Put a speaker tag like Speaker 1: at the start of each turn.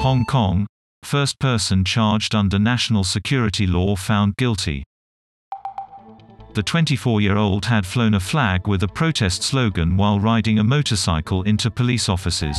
Speaker 1: Hong Kong. First person charged under national security law found guilty. The 24-year-old had flown a flag with a protest slogan while riding a motorcycle into police offices.